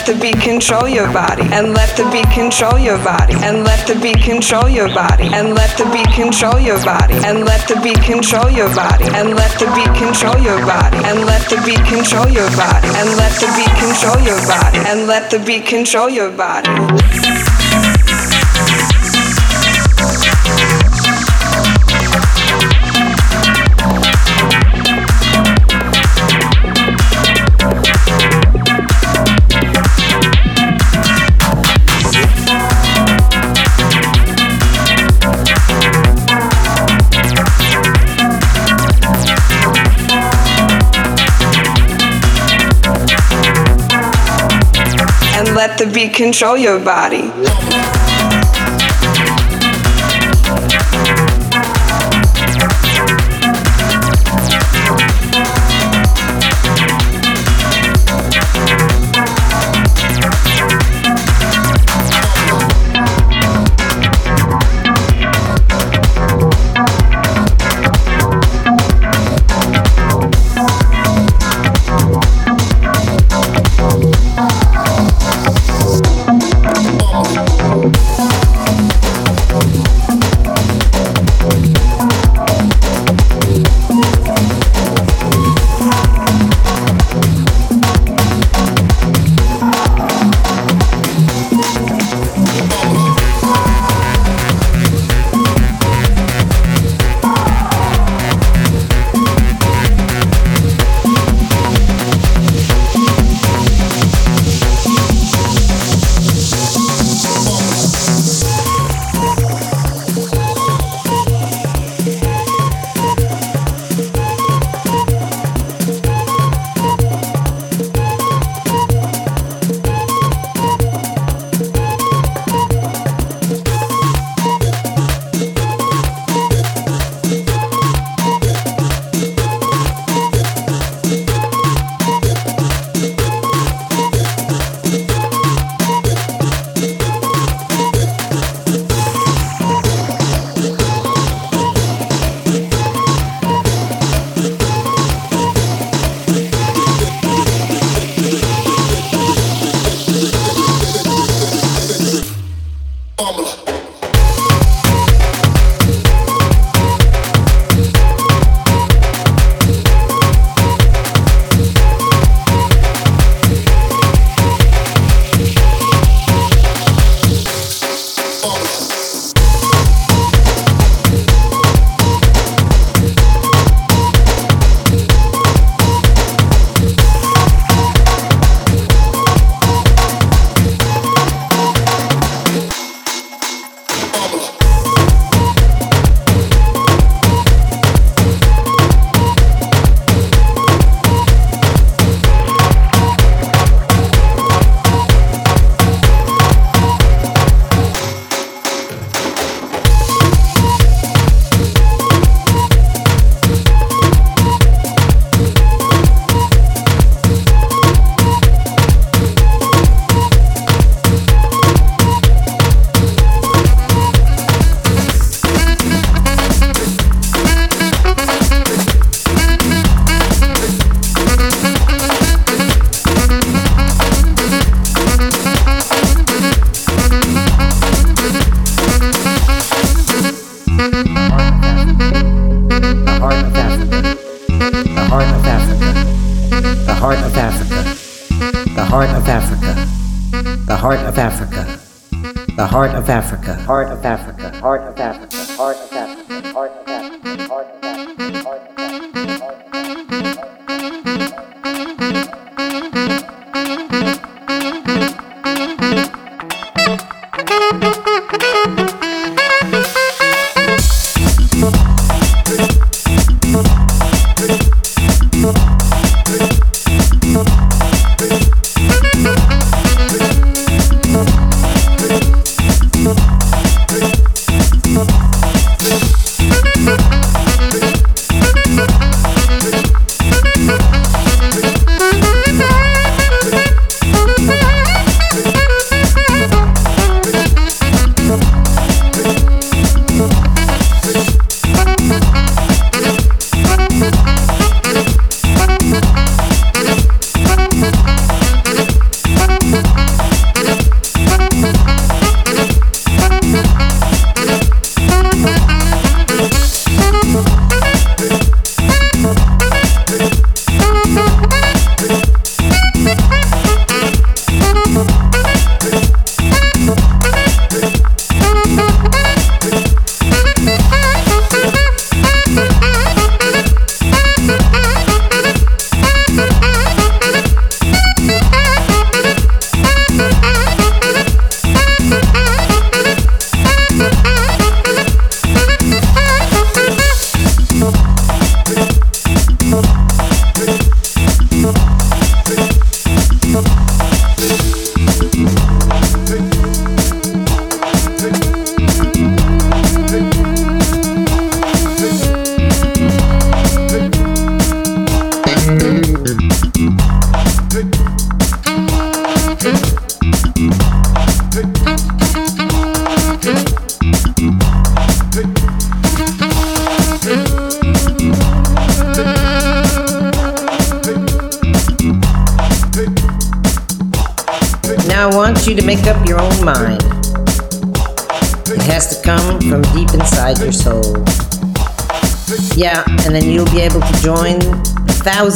let the beat control your body, and let the beat control your body, and let the beat control your body, and let the beat control your body, and let the beat control your body, and let the beat control your body, and let the beat control your body, and let the beat control your body, and let the beat control your body. The beat control your body.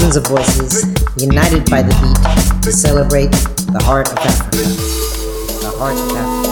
thousands of voices united by the beat to celebrate the heart of Africa. The heart of Africa.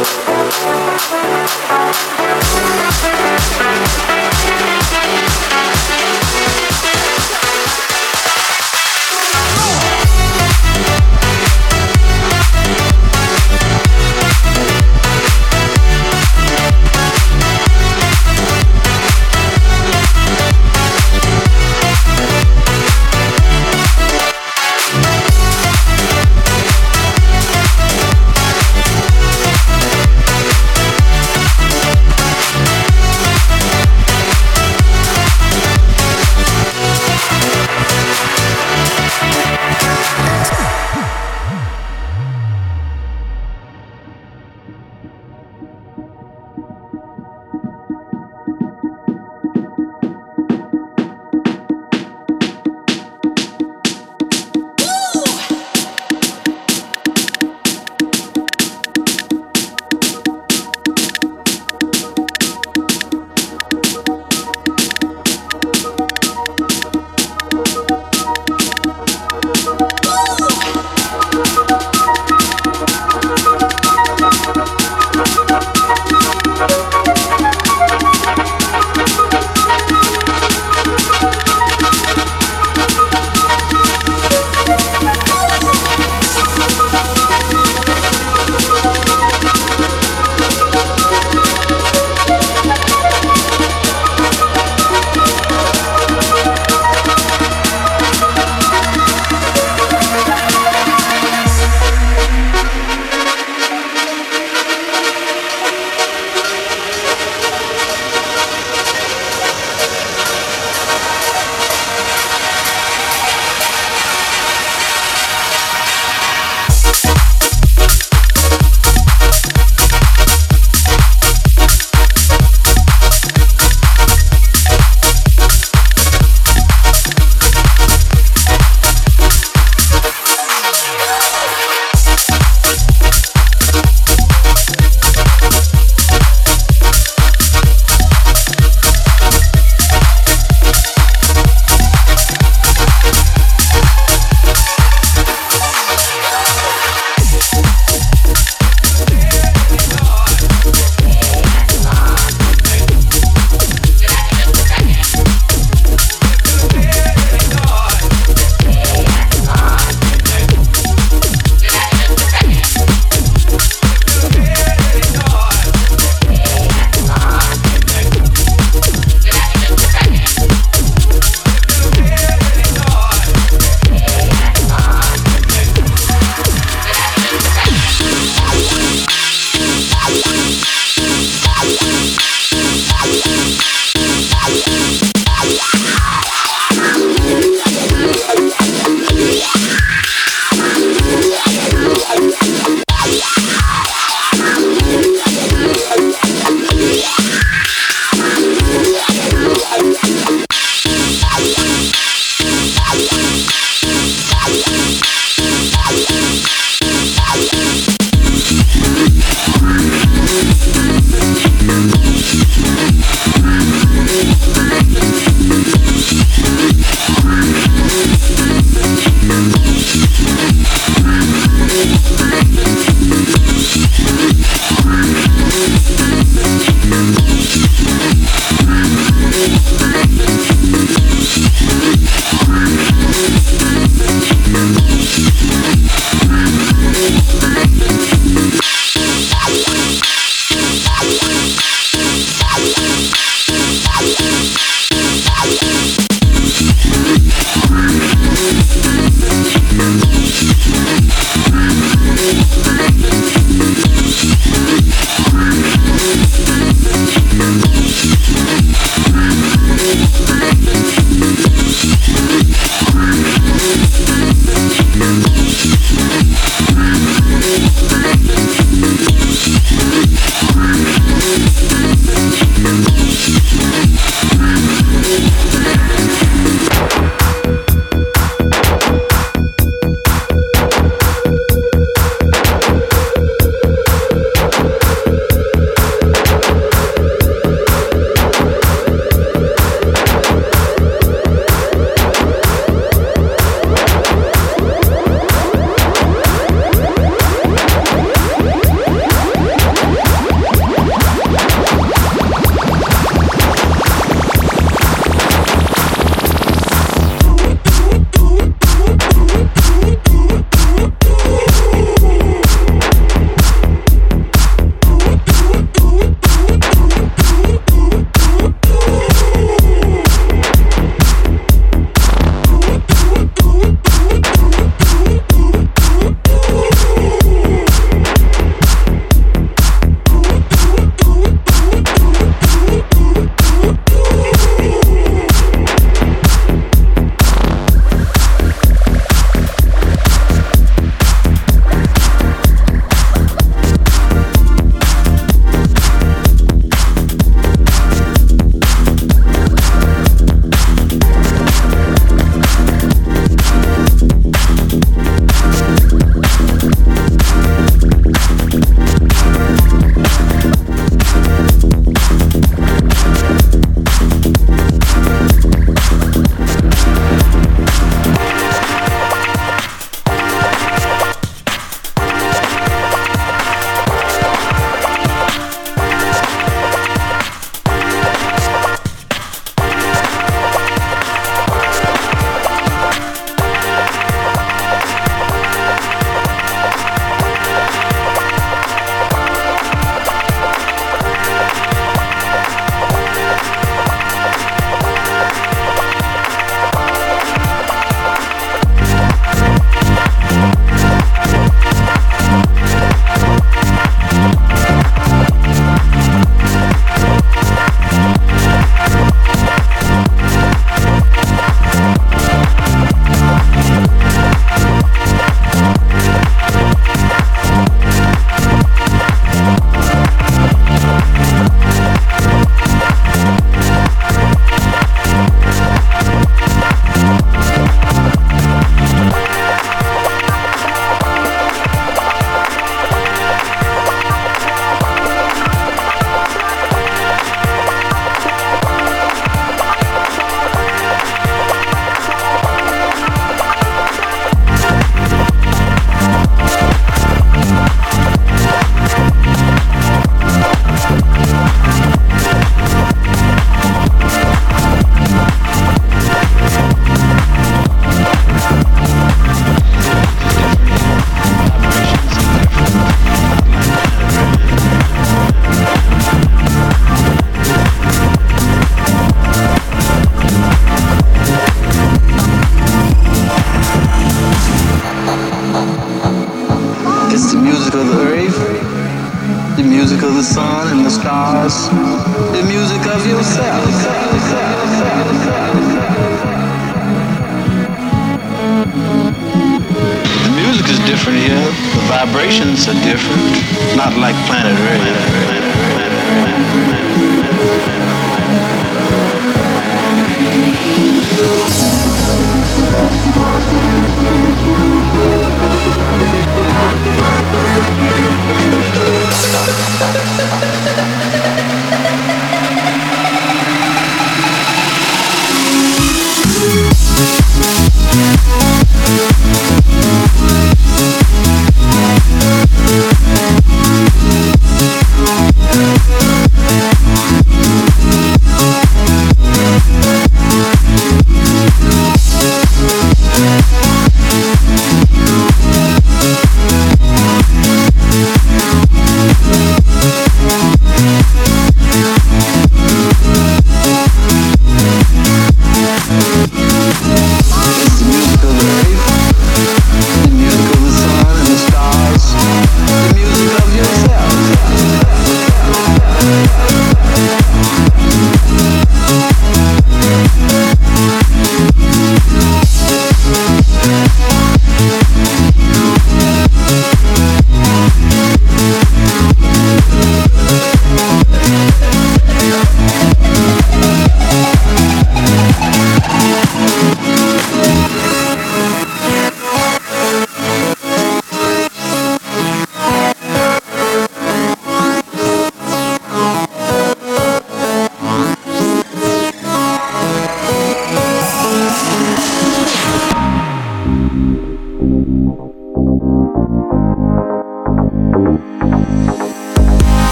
Thank you.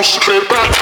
Thank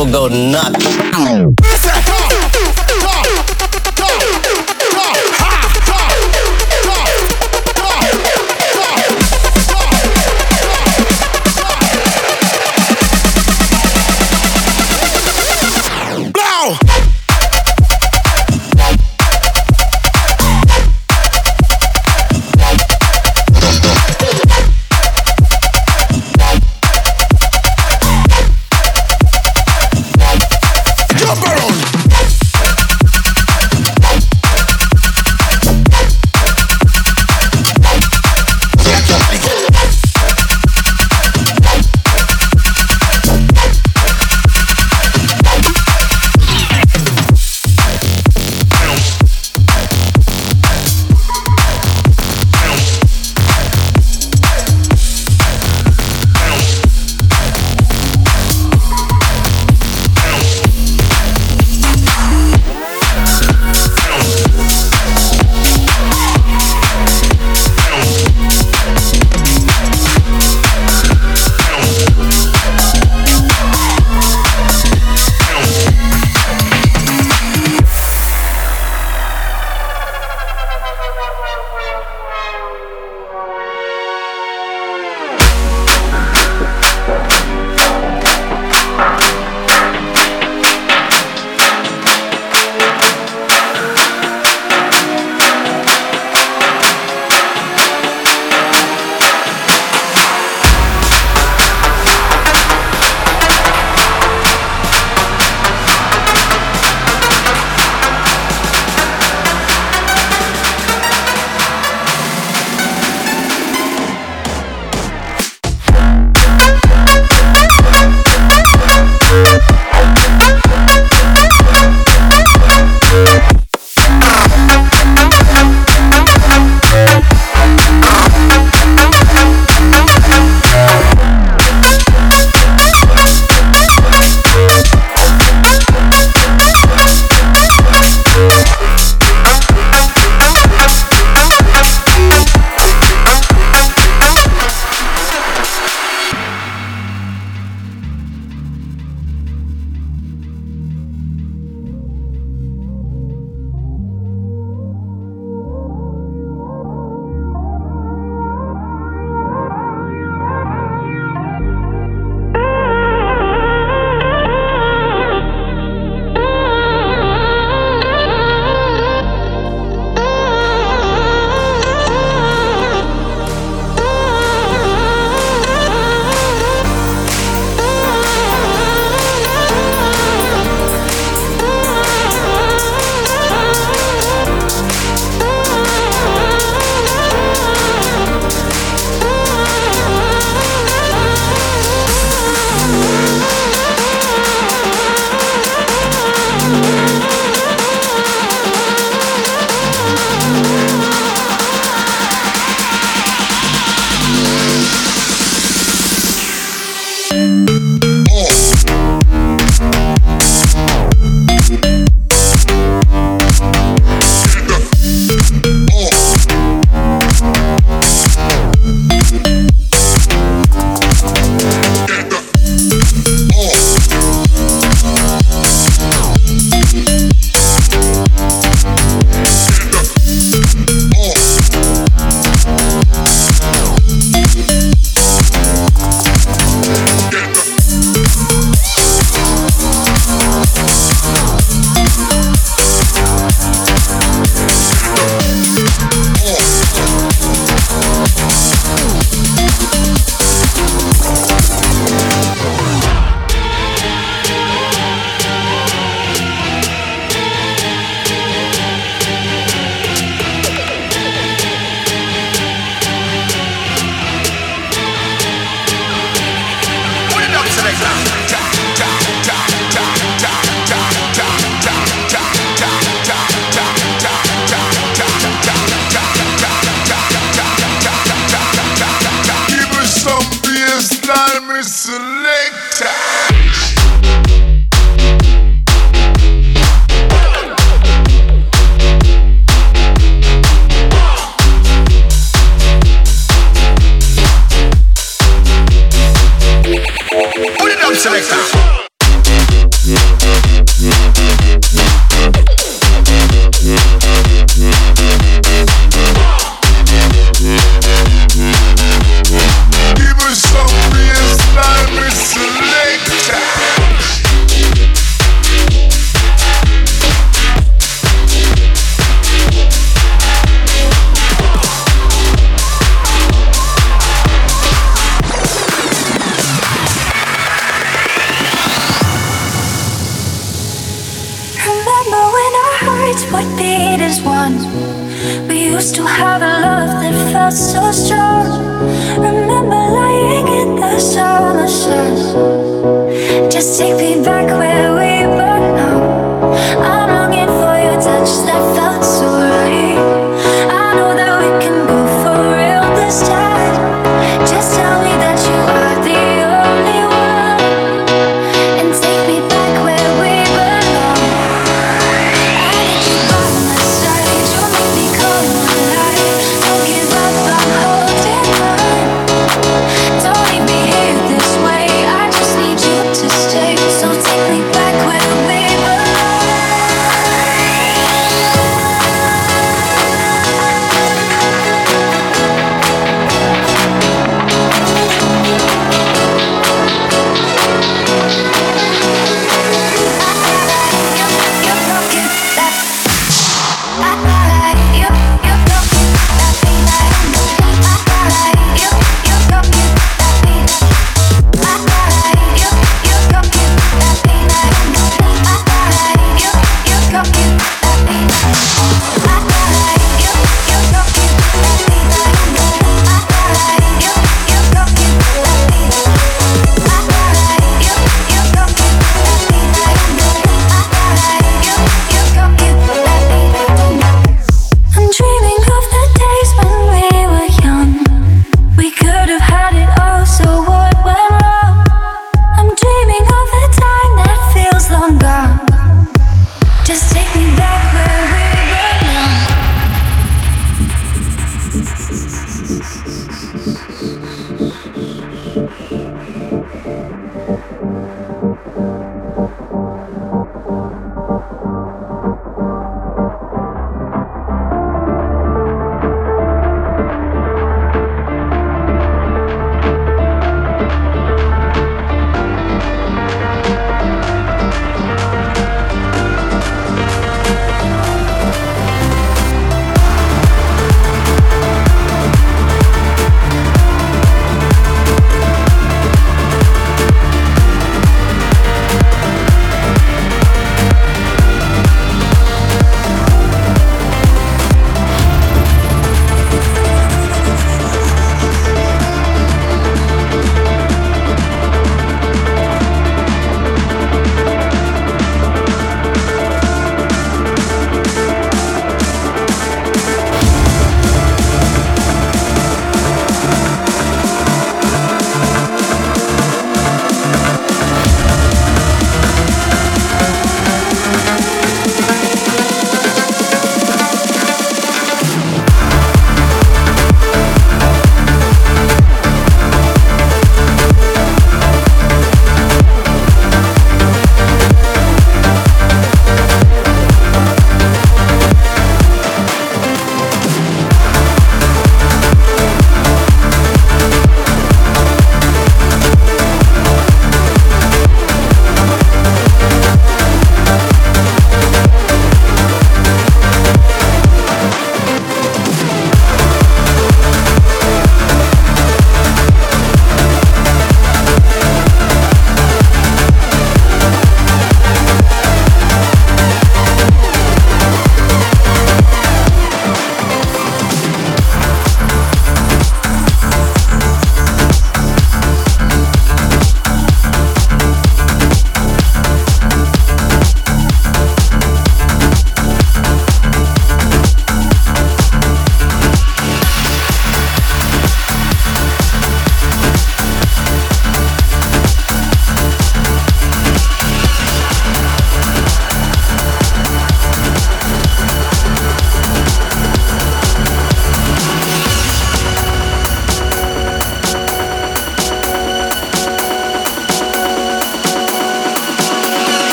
will go nuts.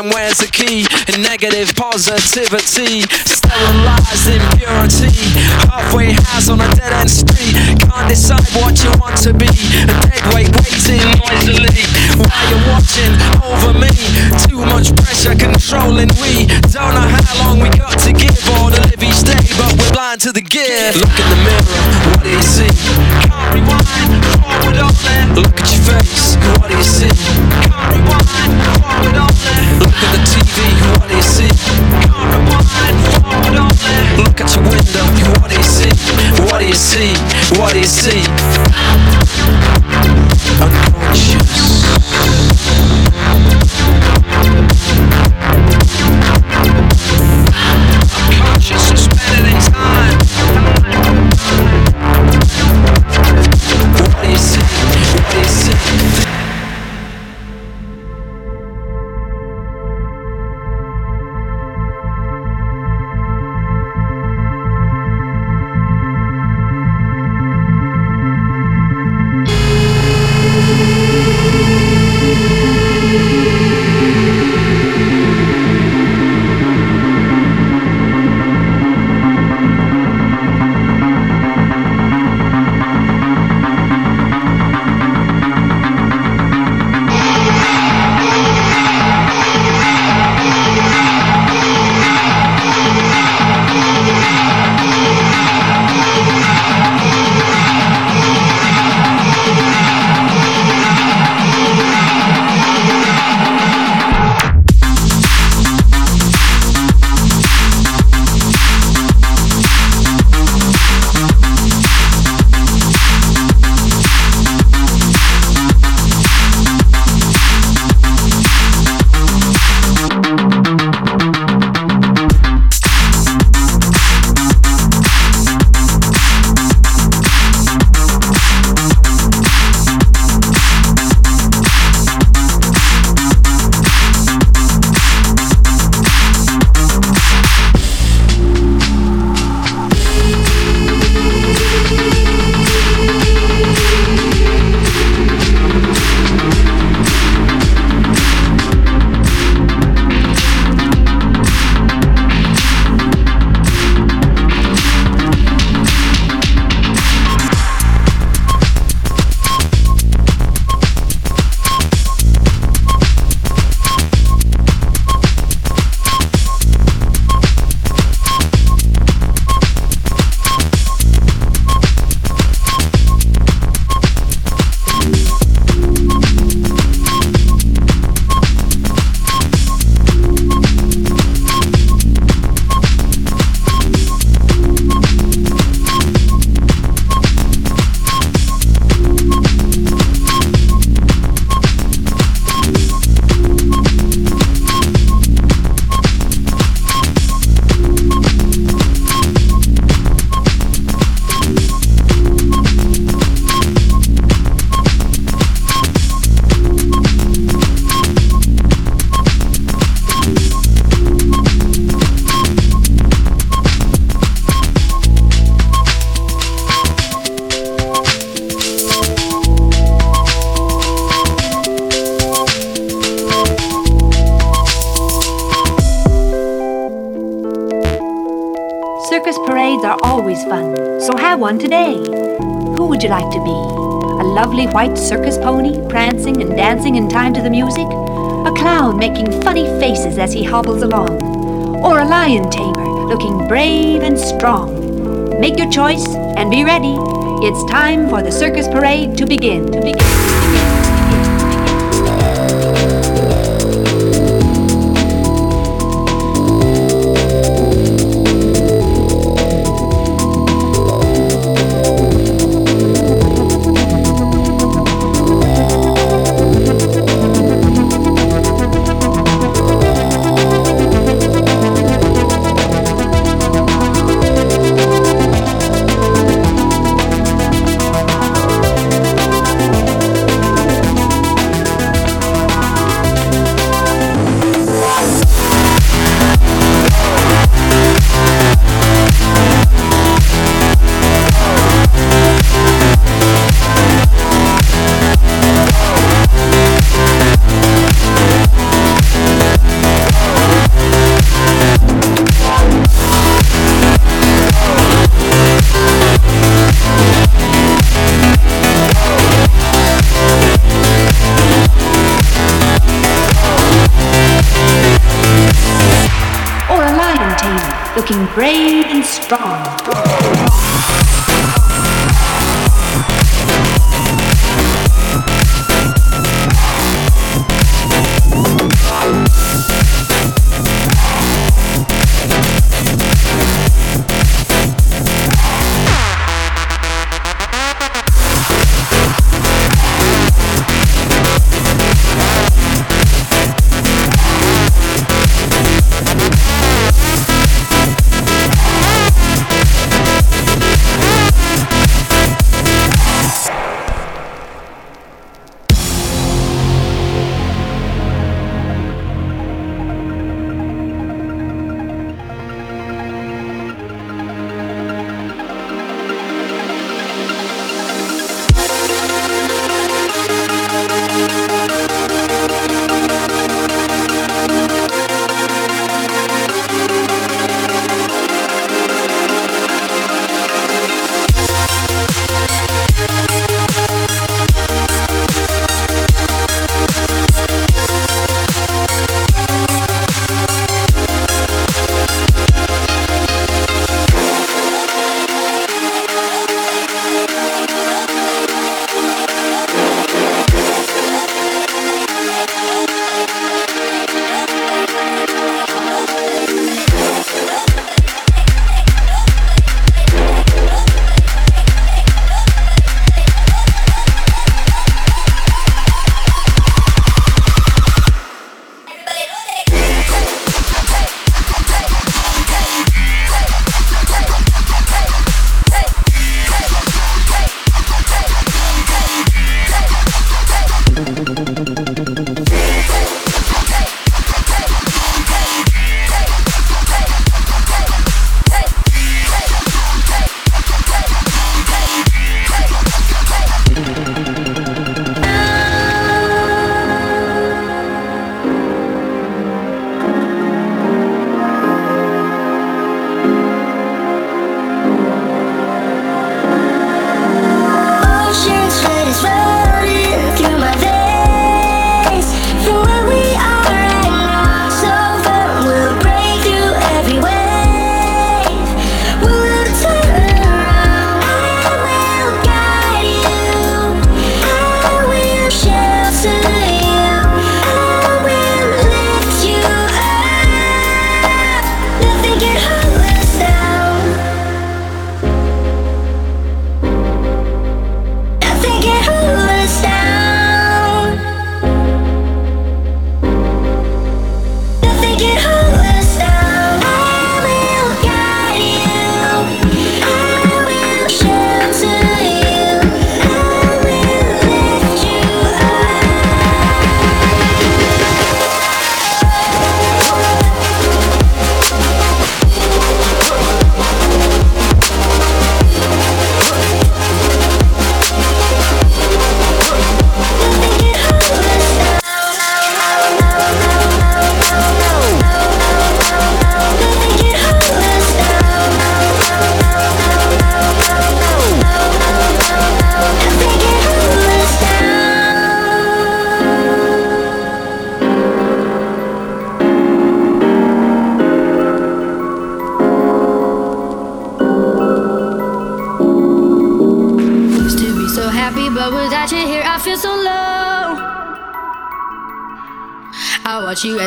In time, where's the key? In negative positivity, sterilized impurity. Halfway house on a dead end street. Can't decide what you want to be. A dead weight waiting noisily. While you're watching over me, too much pressure controlling. We don't know how long we got to give or to live each day, but we're blind to the gift. Look in the mirror, what do you see? Look at your face, what do you see? Can't rewind, forward only. Look at the TV, what do you see? Can't rewind, forward only. Look at your window, what do you see? What do you see? What do you see? Unconscious.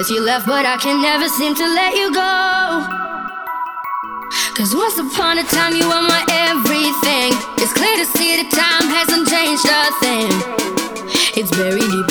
I you left, but I can never seem to let you go. Cause once upon a time you were my everything. It's clear to see that time hasn't changed a thing. It's buried